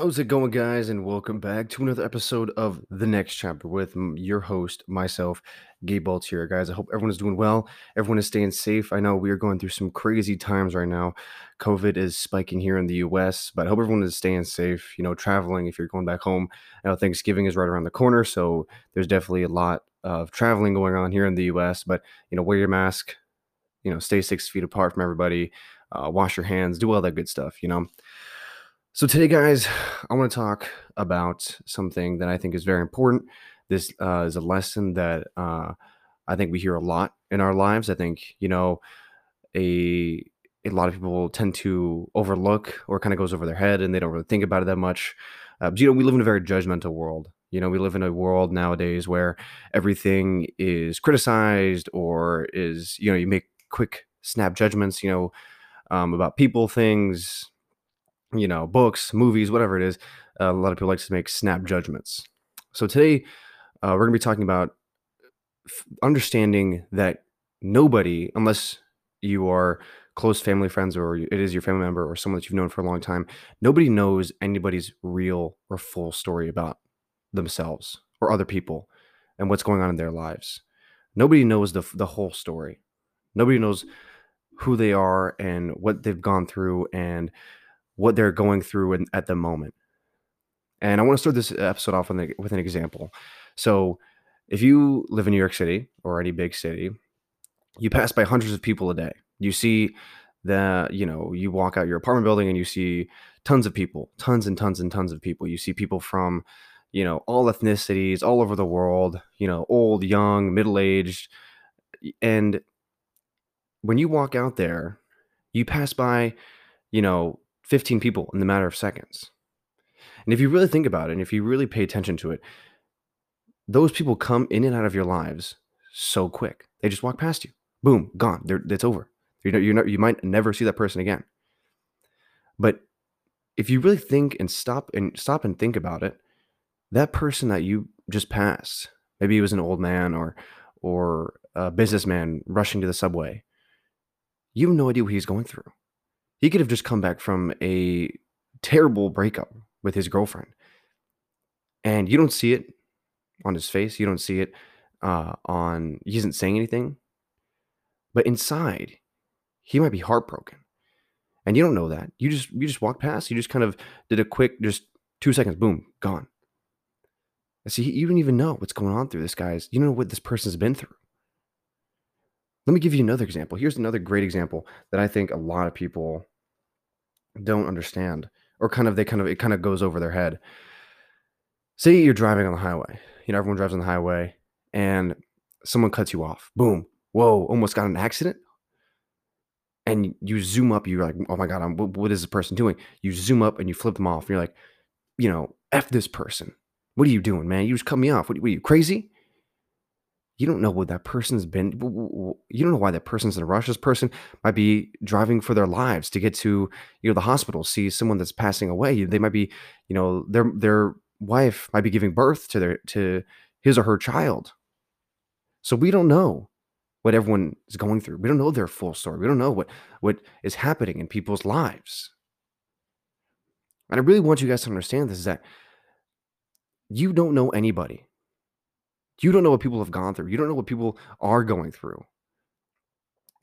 How's it going, guys? And welcome back to another episode of The Next Chapter with your host, myself, Gabe Baltz here. Guys, I hope everyone is doing well. Everyone is staying safe. I know we are going through some crazy times right now. COVID is spiking here in the US, but I hope everyone is staying safe. You know, traveling if you're going back home. I know Thanksgiving is right around the corner, so there's definitely a lot of traveling going on here in the US, but, you know, wear your mask, you know, stay six feet apart from everybody, uh, wash your hands, do all that good stuff, you know. So today, guys, I want to talk about something that I think is very important. This uh, is a lesson that uh, I think we hear a lot in our lives. I think you know a a lot of people tend to overlook or kind of goes over their head and they don't really think about it that much. Uh, but, you know, we live in a very judgmental world. You know, we live in a world nowadays where everything is criticized or is you know you make quick snap judgments. You know, um, about people, things, you know, books, movies, whatever it is. Uh, a lot of people like to make snap judgments. So today, uh, we're going to be talking about f- understanding that nobody, unless you are close family friends or it is your family member or someone that you've known for a long time, nobody knows anybody's real or full story about themselves or other people and what's going on in their lives. Nobody knows the the whole story. Nobody knows who they are and what they've gone through and what they're going through in, at the moment. And I want to start this episode off with, with an example. So, if you live in New York City or any big city, you pass by hundreds of people a day. You see the, you know, you walk out your apartment building and you see tons of people, tons and tons and tons of people. You see people from, you know, all ethnicities, all over the world, you know, old, young, middle aged. And when you walk out there, you pass by, you know, 15 people in the matter of seconds. And if you really think about it, and if you really pay attention to it, those people come in and out of your lives so quick. They just walk past you. Boom, gone. They're, it's over. You know, you're not, you might never see that person again. But if you really think and stop and stop and think about it, that person that you just passed, maybe he was an old man or or a businessman rushing to the subway. You have no idea what he's going through. He could have just come back from a terrible breakup with his girlfriend. And you don't see it on his face. You don't see it uh, on, he isn't saying anything. But inside, he might be heartbroken. And you don't know that. You just you just walked past. You just kind of did a quick, just two seconds, boom, gone. See, you don't even know what's going on through this guy's. You don't know what this person's been through. Let me give you another example. Here's another great example that I think a lot of people don't understand or kind of they kind of it kind of goes over their head. Say you're driving on the highway. You know, everyone drives on the highway and someone cuts you off. Boom. Whoa, almost got an accident. And you zoom up, you're like, oh my God, I'm, what, what is this person doing? You zoom up and you flip them off. And you're like, you know, F this person. What are you doing, man? You just cut me off. What, what are you, crazy? You don't know what that person's been you don't know why that person's in a rush. This person might be driving for their lives to get to you know the hospital see someone that's passing away. They might be you know their their wife might be giving birth to their to his or her child. So we don't know what everyone is going through. We don't know their full story. We don't know what what is happening in people's lives. And i really want you guys to understand this is that you don't know anybody you don't know what people have gone through. You don't know what people are going through.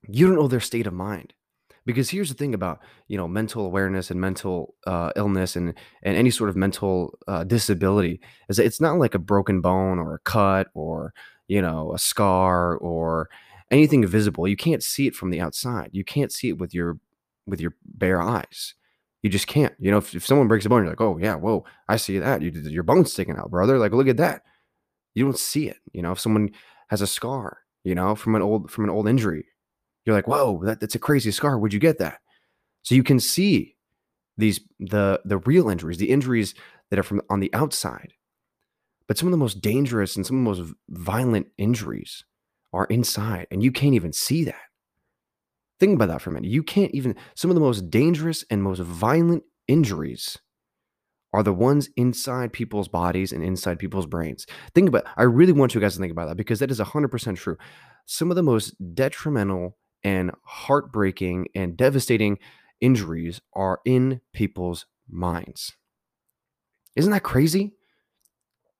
You don't know their state of mind. Because here's the thing about you know mental awareness and mental uh, illness and and any sort of mental uh, disability is that it's not like a broken bone or a cut or you know a scar or anything visible. You can't see it from the outside. You can't see it with your with your bare eyes. You just can't. You know, if, if someone breaks a bone, you're like, oh yeah, whoa, I see that. You, your bone's sticking out, brother. Like, look at that you don't see it. You know, if someone has a scar, you know, from an old from an old injury, you're like, whoa, that, that's a crazy scar. Where'd you get that? So you can see these the the real injuries, the injuries that are from on the outside. But some of the most dangerous and some of the most violent injuries are inside, and you can't even see that. Think about that for a minute. You can't even some of the most dangerous and most violent injuries are the ones inside people's bodies and inside people's brains. Think about I really want you guys to think about that because that is 100% true. Some of the most detrimental and heartbreaking and devastating injuries are in people's minds. Isn't that crazy?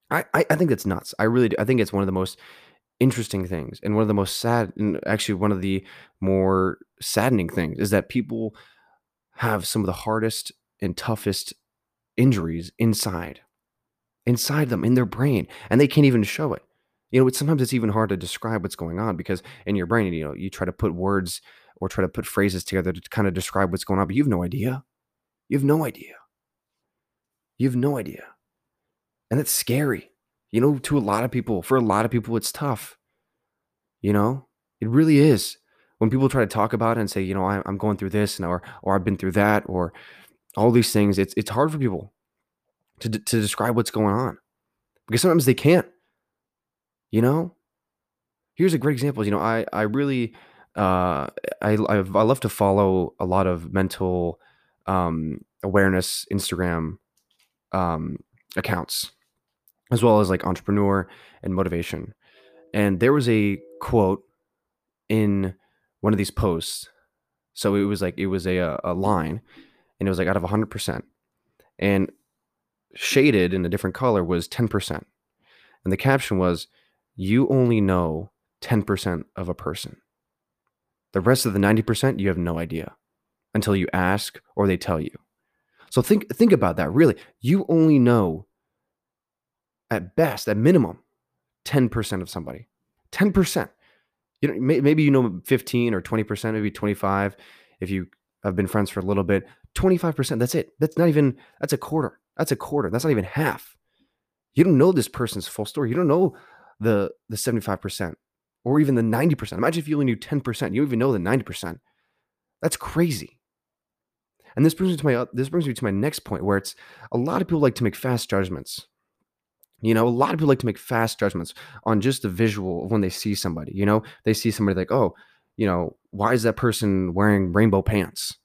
I, I, I think that's nuts. I really do. I think it's one of the most interesting things and one of the most sad and actually one of the more saddening things is that people have some of the hardest and toughest injuries inside inside them in their brain and they can't even show it. You know it's, sometimes it's even hard to describe what's going on because in your brain you know you try to put words or try to put phrases together to kind of describe what's going on but you have no idea. You have no idea. You have no idea. And it's scary. You know to a lot of people for a lot of people it's tough. You know? It really is. When people try to talk about it and say you know i'm going through this and or or i've been through that or all these things it's it's hard for people to, to describe what's going on because sometimes they can't you know? Here's a great example you know i i really uh i i love to follow a lot of mental um awareness instagram um accounts as well as like entrepreneur and motivation. And there was a quote in one of these posts. So it was like it was a a line and it was like out of 100% and shaded in a different color was 10%. And the caption was, You only know 10% of a person. The rest of the 90%, you have no idea until you ask or they tell you. So think think about that really. You only know at best, at minimum, 10% of somebody. 10%. You know, maybe you know 15 or 20%, maybe 25 if you have been friends for a little bit. 25%, that's it. That's not even that's a quarter. That's a quarter. That's not even half. You don't know this person's full story. You don't know the the 75% or even the 90%. Imagine if you only knew 10%. You don't even know the 90%. That's crazy. And this brings me to my this brings me to my next point where it's a lot of people like to make fast judgments. You know, a lot of people like to make fast judgments on just the visual of when they see somebody. You know, they see somebody like, oh, you know, why is that person wearing rainbow pants?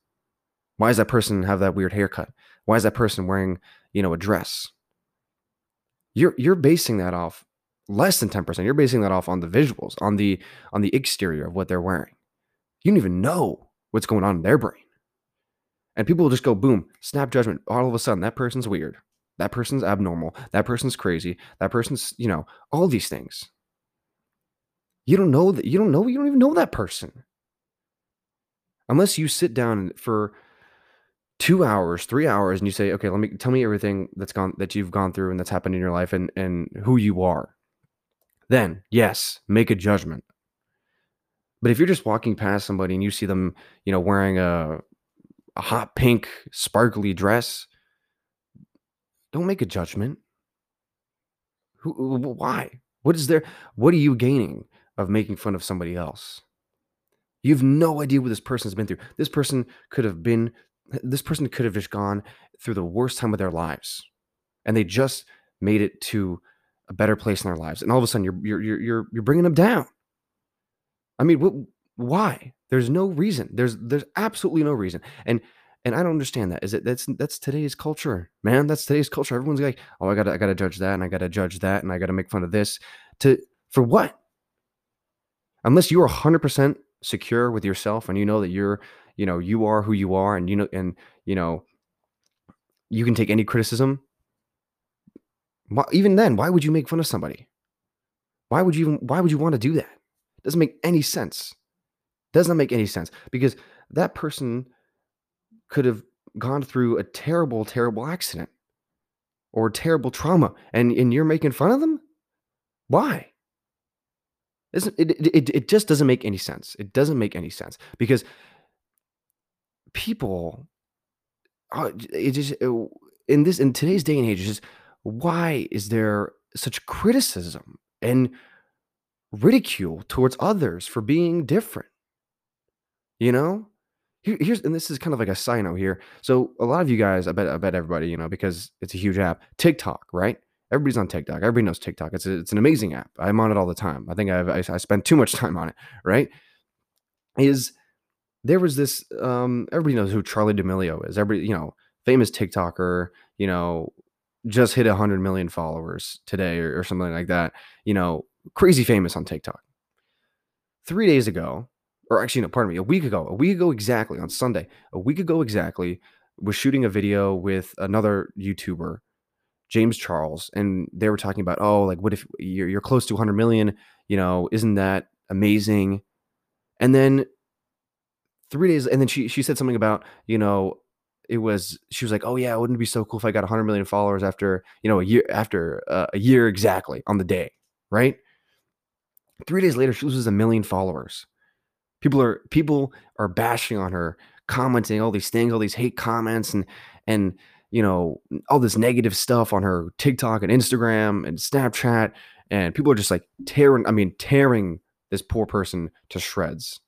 Why does that person have that weird haircut? Why is that person wearing you know, a dress. You're you're basing that off less than 10%. You're basing that off on the visuals, on the on the exterior of what they're wearing. You don't even know what's going on in their brain. And people will just go boom, snap judgment. All of a sudden, that person's weird. That person's abnormal. That person's crazy. That person's, you know, all these things. You don't know that you don't know, you don't even know that person. Unless you sit down for two hours, three hours, and you say, okay, let me tell me everything that's gone that you've gone through and that's happened in your life and and who you are. Then, yes, make a judgment. But if you're just walking past somebody and you see them, you know, wearing a a hot pink sparkly dress, don't make a judgment. Who, why? What is there? What are you gaining of making fun of somebody else? You have no idea what this person's been through. This person could have been this person could have just gone through the worst time of their lives and they just made it to a better place in their lives and all of a sudden you're you're you're you're bringing them down. I mean what, why? There's no reason. There's there's absolutely no reason and and i don't understand that. Is it that's that's today's culture man? That's today's culture. Everyone's like oh i gotta i gotta judge that and i gotta judge that and i gotta make fun of this. To for what? Unless you're 100% secure with yourself and you know that you're you know you are who you are and you know and you know you can take any criticism. Why, even then why would you make fun of somebody? Why would you even why would you want to do that? It doesn't make any sense. Does not make any sense because that person could have gone through a terrible terrible accident or terrible trauma and and you're making fun of them? Why? It, it, it just doesn't make any sense. It doesn't make any sense because people uh, it just in this in today's day and age just why is there such criticism and ridicule towards others for being different? You know? Here, here's and this is kind of like a side note here. So a lot of you guys i bet i bet everybody you know because it's a huge app tiktok right? Everybody's on tiktok. Everybody knows tiktok. It's, a, it's an amazing app. I'm on it all the time. I think I've, i i spend too much time on it right? Is there was this um everybody knows who Charli D'Amelio is. Everybody, you know, famous TikToker, you know, just hit 100 million followers today or, or something like that. You know, crazy famous on TikTok. 3 days ago, or actually no, pardon me, a week ago, a week ago exactly on Sunday, a week ago exactly was shooting a video with another YouTuber James Charles, and they were talking about, oh, like what if you're you're close to 100 million? You know, isn't that amazing? And then three days, and then she she said something about, you know, it was she was like, oh yeah, wouldn't it be so cool if I got 100 million followers after you know a year after uh, a year exactly on the day, right? Three days later, she loses a million followers. People are people are bashing on her, commenting all these things, all these hate comments, and and you know, all this negative stuff on her TikTok and Instagram and Snapchat. And people are just like tearing, I mean, tearing this poor person to shreds.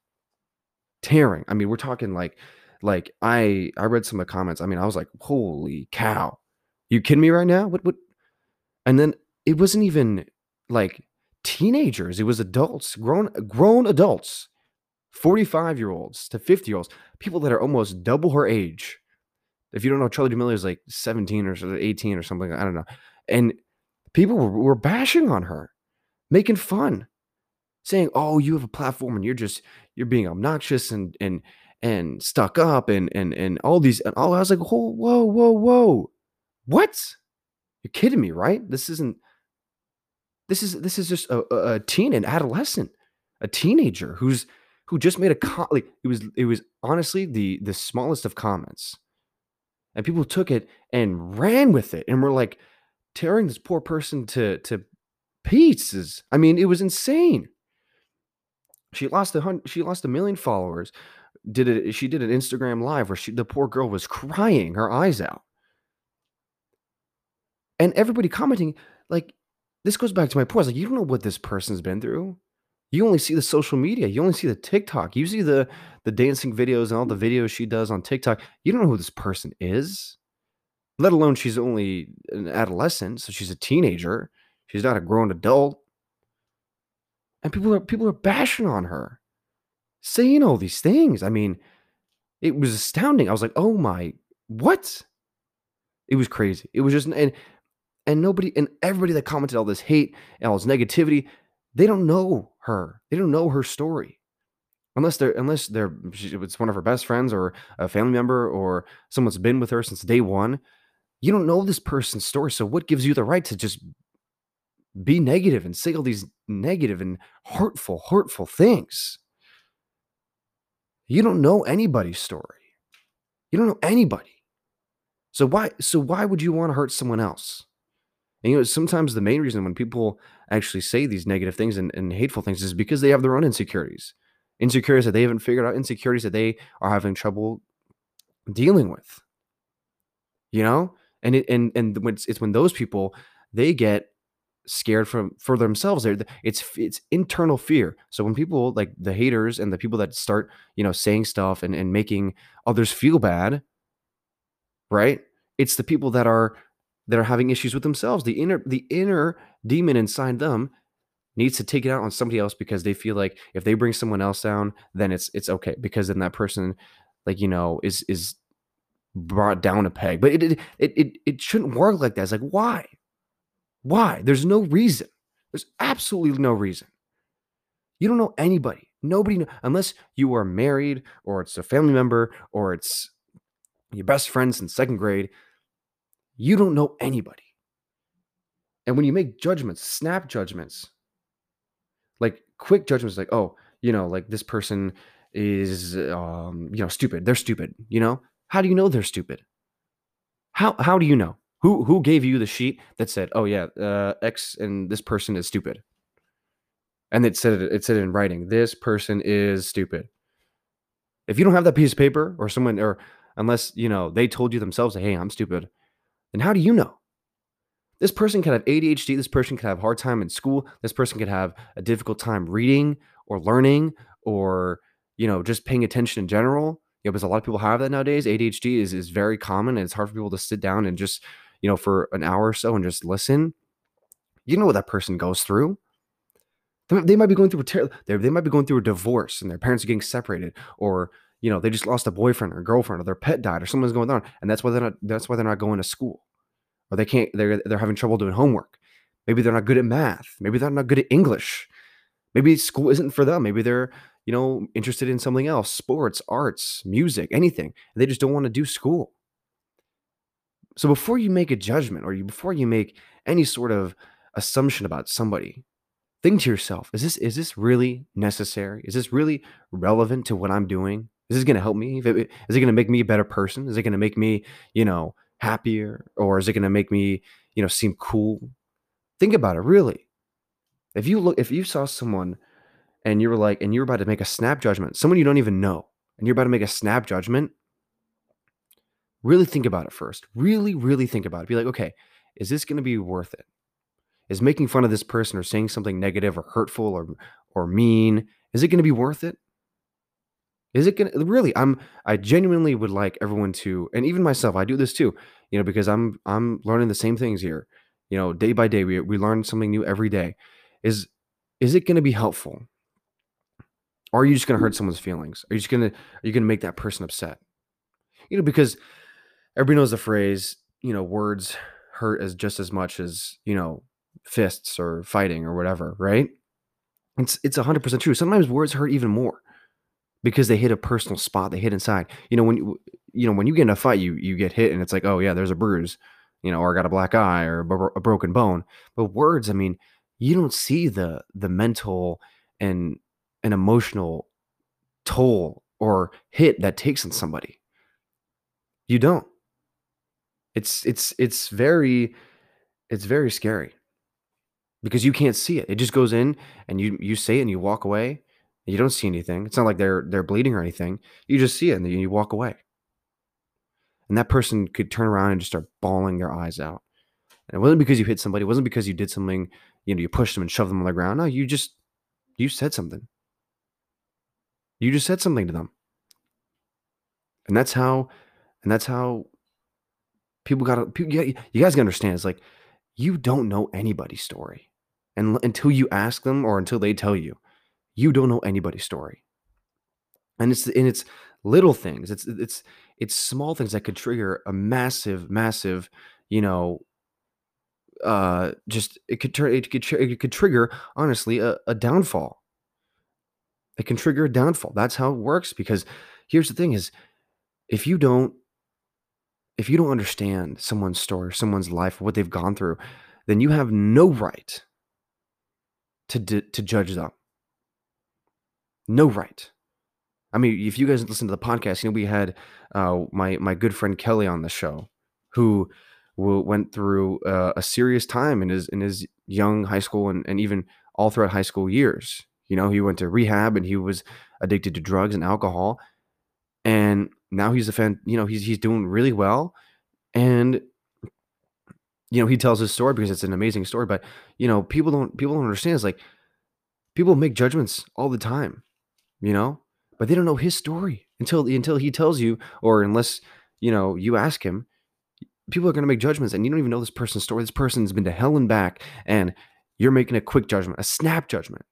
Tearing. I mean, we're talking like, like I I read some of the comments. I mean, I was like, holy cow. You kidding me right now? What what and then it wasn't even like teenagers, it was adults, grown grown adults, 45 year olds to 50 year olds, people that are almost double her age if you don't know, Charli D'Amelio is like 17 or 18 or something. I don't know. And people were, were bashing on her, making fun, saying, "Oh, you have a platform and you're just you're being obnoxious and and and stuck up and and and all these." And all I was like, "Whoa, whoa, whoa, whoa! What? You're kidding me, right? This isn't. This is this is just a, a teen, an adolescent, a teenager who's." Who just made a comment? Like it was, it was honestly the the smallest of comments and people took it and ran with it and were like tearing this poor person to to pieces. I mean, it was insane. She lost a hundred, she lost a million followers. Did it? She did an Instagram live where she the poor girl was crying her eyes out, and everybody commenting like this goes back to my point. Like you don't know what this person's been through. You only see the social media. You only see the TikTok. You see the the dancing videos and all the videos she does on TikTok. You don't know who this person is. Let alone she's only an adolescent, so she's a teenager. She's not a grown adult. And people are people are bashing on her, saying all these things. I mean, it was astounding. I was like, "Oh my, what?" It was crazy. It was just and and nobody and everybody that commented all this hate and all this negativity, they don't know her. They don't know her story. Unless they're unless they're it's one of her best friends or a family member or someone's been with her since day one. You don't know this person's story. So what gives you the right to just be negative and say all these negative and hurtful, hurtful things? You don't know anybody's story. You don't know anybody. So why so why would you want to hurt someone else? And you know, sometimes the main reason when people actually say these negative things and, and hateful things is because they have their own insecurities. Insecurities that they haven't figured out, insecurities that they are having trouble dealing with. You know? And it and and it's when those people they get scared from for themselves it's it's internal fear so when people like the haters and the people that start you know saying stuff and, and making others feel bad right it's the people that are that are having issues with themselves. The inner the inner demon inside them needs to take it out on somebody else because they feel like if they bring someone else down, then it's it's okay because then that person, like you know, is is brought down a peg. But it it it, it shouldn't work like that. It's like why, why? There's no reason. There's absolutely no reason. You don't know anybody. Nobody know, unless you are married or it's a family member or it's your best friend since second grade you don't know anybody. And when you make judgments, snap judgments, like quick judgments, like, oh, you know, like this person is, um, you know, stupid. They're stupid. You know, how do you know they're stupid? How how do you know? Who who gave you the sheet that said, oh yeah, uh, X and this person is stupid? And it said it said in writing, this person is stupid. If you don't have that piece of paper, or someone, or unless you know they told you themselves, hey, I'm stupid then how do you know? This person could have ADHD. This person could have a hard time in school. This person could have a difficult time reading or learning or, you know, just paying attention in general. Know, because a lot of people have that nowadays. ADHD is, is very common and it's hard for people to sit down and just, you know, for an hour or so and just listen. You know what that person goes through. They might be going through a ter- they might be going through a divorce and their parents are getting separated or you know they just lost a boyfriend or girlfriend or their pet died or something's going on and that's why they're not that's why they're not going to school or they can't they're they're having trouble doing homework. Maybe they're not good at math. Maybe they're not good at english. Maybe school isn't for them. Maybe they're you know interested in something else sports arts music anything. And they just don't want to do school So before you make a judgment or you before you make any sort of assumption about somebody, think to yourself, is this is this really necessary? Is this really relevant to what I'm doing? Is this going to help me? Is it going to make me a better person? Is it going to make me, you know, happier or is it going to make me, you know, seem cool? Think about it really. If you look if you saw someone and you were like and you're about to make a snap judgment, someone you don't even know, and you're about to make a snap judgment, really think about it first. Really, really think about it. Be like, okay, is this going to be worth it? Is making fun of this person or saying something negative or hurtful or or mean, is it going to be worth it? Is it going to really I'm I genuinely would like everyone to and even myself, I do this too, you know, because I'm I'm learning the same things here. You know, day by day we we learn something new every day. Is is it going to be helpful? Or are you just going to hurt someone's feelings? Are you just going to are you going to make that person upset? You know, because everybody knows the phrase, you know, words hurt as just as much as, you know, fists or fighting or whatever, right? It's it's 100% true. Sometimes words hurt even more because they hit a personal spot, they hit inside. You know, when you you know, when you get in a fight, you you get hit and it's like, "Oh yeah, there's a bruise." You know, or I got a black eye or a, a broken bone. But words, I mean, you don't see the the mental and an emotional toll or hit that takes on somebody. You don't. It's it's it's very it's very scary because you can't see it. It just goes in and you you say it and you walk away. You don't see anything. It's not like they're they're bleeding or anything. You just see it and you walk away. And that person could turn around and just start bawling their eyes out. And it wasn't because you hit somebody. It wasn't because you did something. You know, you pushed them and shoved them on the ground. No, you just you said something. You just said something to them. And that's how and that's how people got to you guys to understand it's like you don't know anybody's story. And until you ask them or until they tell you you don't know anybody's story. And it's and it's little things. It's it's it's small things that could trigger a massive massive you know uh just it could turn it could it could trigger honestly a, a downfall. It can trigger a downfall. That's how it works because here's the thing is if you don't if you don't understand someone's story, someone's life, what they've gone through, then you have no right to to judge them. No right. I mean, if you guys listen to the podcast, you know we had uh, my my good friend Kelly on the show, who went through uh, a serious time in his in his young high school and, and even all throughout high school years. You know, he went to rehab and he was addicted to drugs and alcohol, and now he's a fan. You know, he's he's doing really well, and you know he tells his story because it's an amazing story. But you know, people don't people don't understand. It's like people make judgments all the time, you know, but they don't know his story until until he tells you, or unless you know you ask him. People are going to make judgments, and you don't even know this person's story. This person's been to hell and back, and you're making a quick judgment, a snap judgment.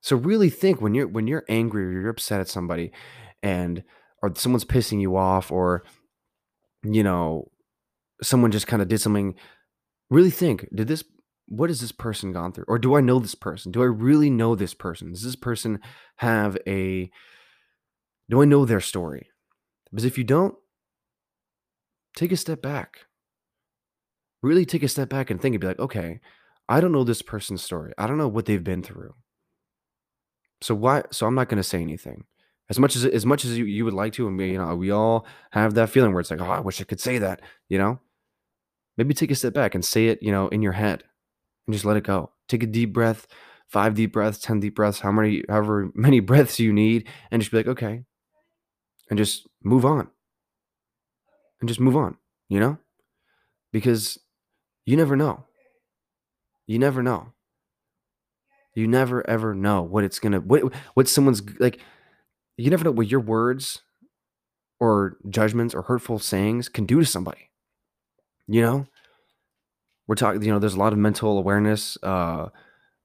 So really think when you're when you're angry or you're upset at somebody and or someone's pissing you off or you know someone just kind of did something really think did this what has this person gone through? or do i know this person? Do i really know this person? Does this person have a do i know their story? Because if you don't take a step back. Really take a step back and think and be like okay i don't know this person's story. I don't know what they've been through. So why so i'm not going to say anything as much as as much as you, you would like to, and we, you know, we all have that feeling where it's like, oh, I wish I could say that, you know. Maybe take a step back and say it, you know, in your head, and just let it go. Take a deep breath, five deep breaths, ten deep breaths, how many, however many breaths you need, and just be like, okay, and just move on, and just move on, you know, because you never know. You never know. You never ever know what it's gonna what what someone's like you never know what your words or judgments or hurtful sayings can do to somebody. You know, we're talking, you know, there's a lot of mental awareness uh,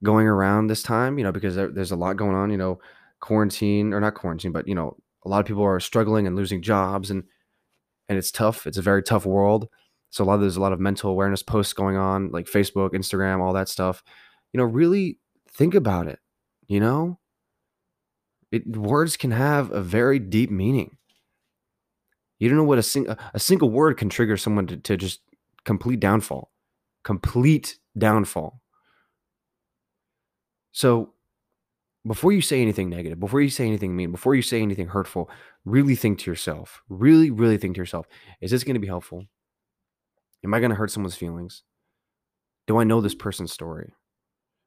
going around this time, you know, because there, there's a lot going on, you know, quarantine or not quarantine, but, you know, a lot of people are struggling and losing jobs and, and it's tough. It's a very tough world. So a lot of, there's a lot of mental awareness posts going on, like Facebook, Instagram, all that stuff. You know, really think about it. You know, it, words can have a very deep meaning. You don't know what a, sing- a single word can trigger someone to, to just complete downfall. Complete downfall. So before you say anything negative, before you say anything mean, before you say anything hurtful, really think to yourself. Really, really think to yourself is this going to be helpful? Am I going to hurt someone's feelings? Do I know this person's story?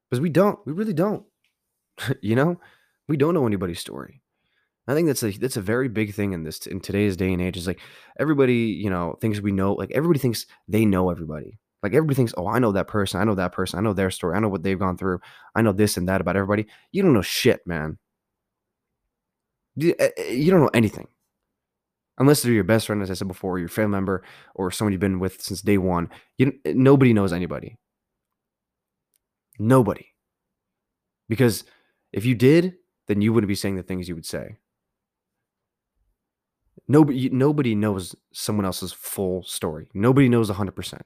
Because we don't. We really don't. you know, we don't know anybody's story. I think that's a that's a very big thing in this in today's day and age. Is like everybody, you know, thinks we know. Like everybody thinks they know everybody. Like everybody thinks, oh, I know that person. I know that person. I know their story. I know what they've gone through. I know this and that about everybody. You don't know shit, man. You, eh, eh, don't know anything. Unless they're your best friend, as I said before, or your family member, or someone you've been with since day one. You, eh, nobody knows anybody. Nobody. Because if you did, then you wouldn't be saying the things you would say. Nobody, nobody knows someone else's full story. Nobody knows 100%.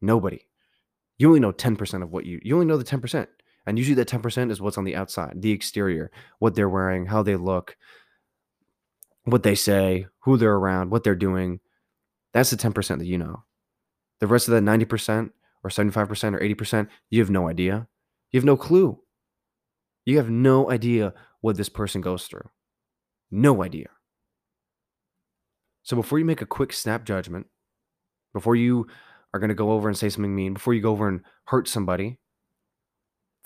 Nobody. You only know 10% of what you, you only know the 10%. And usually that 10% is what's on the outside, the exterior, what they're wearing, how they look, what they say, who they're around, what they're doing. That's the 10% that you know. The rest of that 90% or 75% or 80%, you have no idea. You have no clue. You have no idea what this person goes through. No idea. So before you make a quick snap judgment, before you are going to go over and say something mean, before you go over and hurt somebody,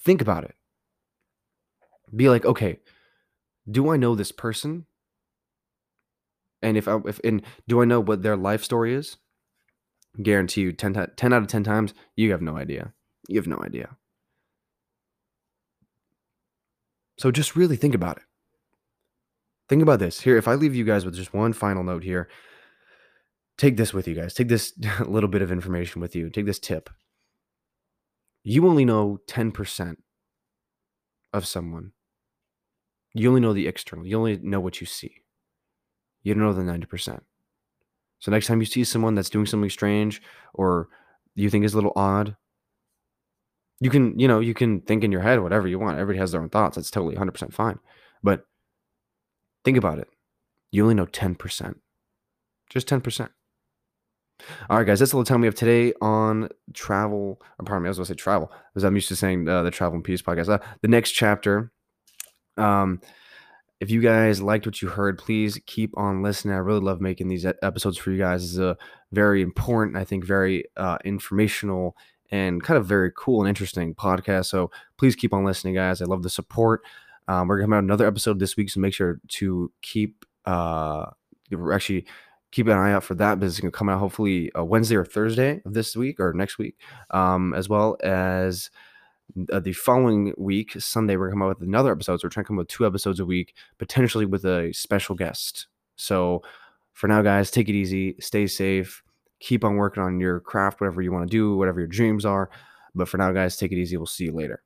think about it. Be like, okay, do I know this person? And if I, if and do I know what their life story is? Guarantee you 10, 10 out of 10 times, you have no idea. You have no idea. So just really think about it. Think about this. Here, if I leave you guys with just one final note here, take this with you guys. Take this little bit of information with you. Take this tip. You only know 10% of someone. You only know the external. You only know what you see. You don't know the 90%. So next time you see someone that's doing something strange or you think is a little odd, you can, you know, you can think in your head whatever you want. Everybody has their own thoughts. That's totally 100% fine. But think about it. You only know 10%. Just 10%. All right, guys, that's all the time we have today on travel. Or pardon me, I was going to say travel, because I'm used to saying uh, the Travel and Peace podcast. Uh, the next chapter. Um, if you guys liked what you heard, please keep on listening. I really love making these episodes for you guys. It's a very important, I think, very uh, informational and kind of very cool and interesting podcast. So please keep on listening, guys. I love the support. Um, we're gonna have another episode this week, so make sure to keep uh, actually keep an eye out for that. But it's gonna come out hopefully uh, Wednesday or Thursday of this week or next week, um, as well as. Uh, the following week, Sunday, we're coming out with another episode. So we're trying to come up with two episodes a week, potentially with a special guest. So for now, guys, take it easy, stay safe, keep on working on your craft, whatever you want to do, whatever your dreams are. But for now, guys, take it easy. We'll see you later.